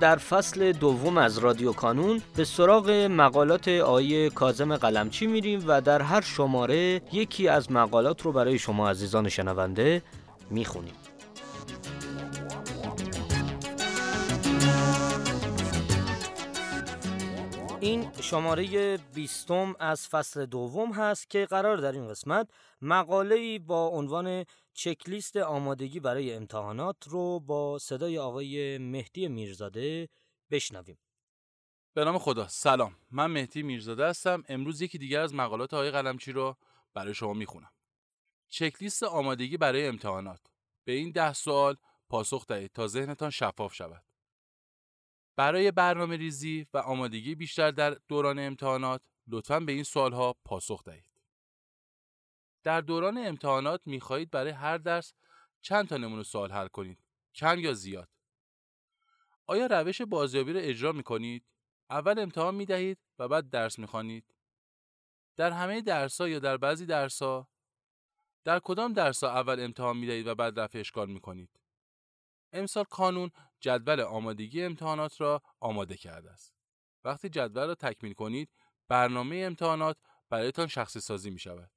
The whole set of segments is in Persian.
در فصل دوم از رادیو کانون به سراغ مقالات آیه کازم قلمچی میریم و در هر شماره یکی از مقالات رو برای شما عزیزان شنونده می‌خونیم. این شماره بیستم از فصل دوم هست که قرار در این قسمت مقاله با عنوان چکلیست آمادگی برای امتحانات رو با صدای آقای مهدی میرزاده بشنویم. به نام خدا. سلام. من مهدی میرزاده هستم. امروز یکی دیگر از مقالات آقای قلمچی رو برای شما می‌خونم. چکلیست آمادگی برای امتحانات. به این ده سوال پاسخ دهید تا ذهنتان شفاف شود. برای برنامه ریزی و آمادگی بیشتر در دوران امتحانات لطفا به این سوال ها پاسخ دهید. در دوران امتحانات می‌خواهید برای هر درس چند تا نمونه سوال حل کنید کم یا زیاد آیا روش بازیابی را اجرا می کنید؟ اول امتحان می دهید و بعد درس می خوانید؟ در همه درس یا در بعضی درس ها؟ در کدام درس ها اول امتحان می دهید و بعد رفع اشکال می کنید؟ امسال کانون جدول آمادگی امتحانات را آماده کرده است. وقتی جدول را تکمیل کنید، برنامه امتحانات برایتان شخصی سازی می شود.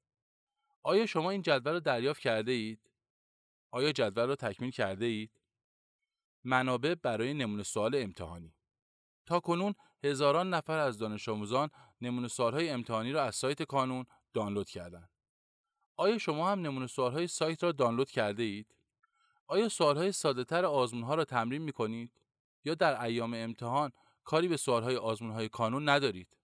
آیا شما این جدول را دریافت کرده اید؟ آیا جدول را تکمیل کرده اید؟ منابع برای نمونه سوال امتحانی تا کنون هزاران نفر از دانش آموزان نمونه سوالهای امتحانی را از سایت کانون دانلود کردند. آیا شما هم نمونه سوالهای سایت را دانلود کرده اید؟ آیا سوالهای آزمون ها را تمرین می کنید؟ یا در ایام امتحان کاری به سوالهای آزمون های کانون ندارید؟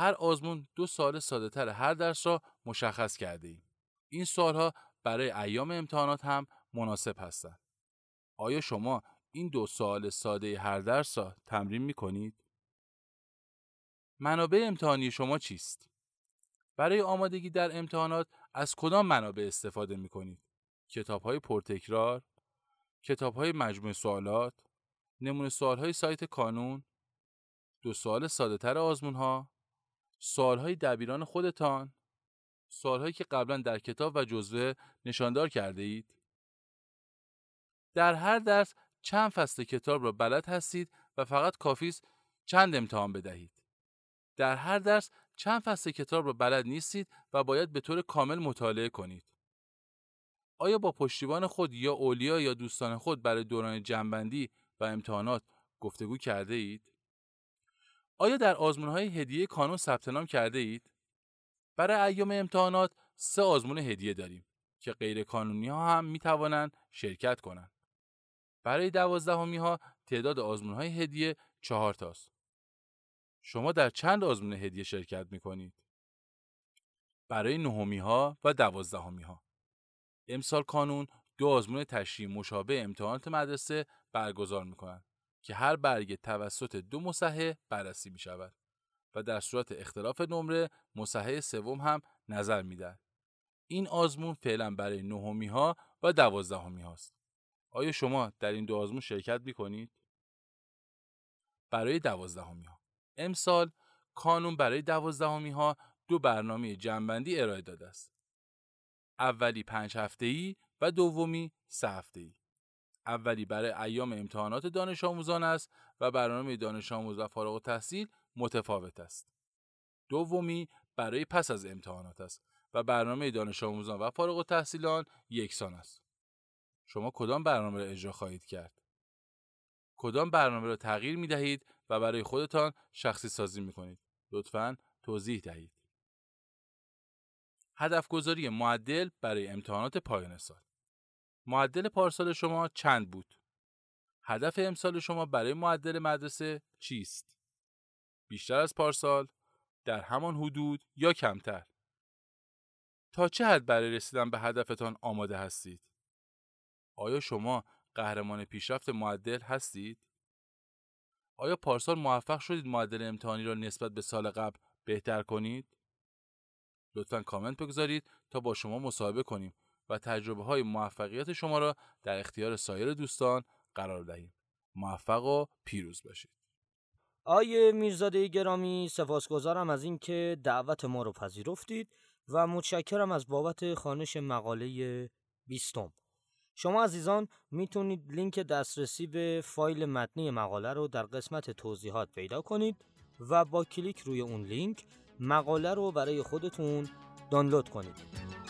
هر آزمون دو سال ساده تر هر درس را مشخص کرده ایم. این سوالها برای ایام امتحانات هم مناسب هستند. آیا شما این دو سال ساده هر درس را تمرین می کنید؟ منابع امتحانی شما چیست؟ برای آمادگی در امتحانات از کدام منابع استفاده می کنید؟ کتاب های پرتکرار، کتاب های مجموع سوالات، نمونه سوال های سایت کانون، دو سال ساده تر آزمون ها، سوال های دبیران خودتان، سوال هایی که قبلا در کتاب و جزوه نشاندار کرده اید. در هر درس چند فصل کتاب را بلد هستید و فقط کافی است چند امتحان بدهید. در هر درس چند فصل کتاب را بلد نیستید و باید به طور کامل مطالعه کنید. آیا با پشتیبان خود یا اولیا یا دوستان خود برای دوران جنبندی و امتحانات گفتگو کرده اید؟ آیا در آزمون های هدیه کانون ثبت نام کرده اید؟ برای ایام امتحانات سه آزمون هدیه داریم که غیر کانونی ها هم می توانند شرکت کنند. برای دوازدهمی ها تعداد آزمون های هدیه چهار تاست. شما در چند آزمون هدیه شرکت می کنید؟ برای نهمی ها و دوازدهمی ها. امسال کانون دو آزمون تشریح مشابه امتحانات مدرسه برگزار می کنند که هر برگ توسط دو مصحح بررسی می شود و در صورت اختلاف نمره مصحح سوم هم نظر می‌دهد. این آزمون فعلا برای نهمی ها و دوازدهمی هاست. آیا شما در این دو آزمون شرکت می کنید؟ برای دوازدهمی ها امسال کانون برای دوازدهمی ها دو برنامه جنبندی ارائه داده است. اولی پنج هفته ای و دومی سه هفته ای. اولی برای ایام امتحانات دانش آموزان است و برنامه دانش آموز و فارغ التحصیل متفاوت است. دومی برای پس از امتحانات است و برنامه دانش آموزان و فارغ التحصیلان یکسان است. شما کدام برنامه را اجرا خواهید کرد؟ کدام برنامه را تغییر می دهید و برای خودتان شخصی سازی می کنید؟ لطفا توضیح دهید. هدف گذاری معدل برای امتحانات پایان سال معدل پارسال شما چند بود؟ هدف امسال شما برای معدل مدرسه چیست؟ بیشتر از پارسال؟ در همان حدود یا کمتر؟ تا چه حد برای رسیدن به هدفتان آماده هستید؟ آیا شما قهرمان پیشرفت معدل هستید؟ آیا پارسال موفق شدید معدل امتحانی را نسبت به سال قبل بهتر کنید؟ لطفا کامنت بگذارید تا با شما مصاحبه کنیم و تجربه های موفقیت شما را در اختیار سایر دوستان قرار دهیم. موفق و پیروز باشید. آیه میرزاده گرامی سپاسگزارم از اینکه دعوت ما رو پذیرفتید و متشکرم از بابت خانش مقاله بیستم. شما عزیزان می‌تونید لینک دسترسی به فایل متنی مقاله رو در قسمت توضیحات پیدا کنید و با کلیک روی اون لینک مقاله رو برای خودتون دانلود کنید.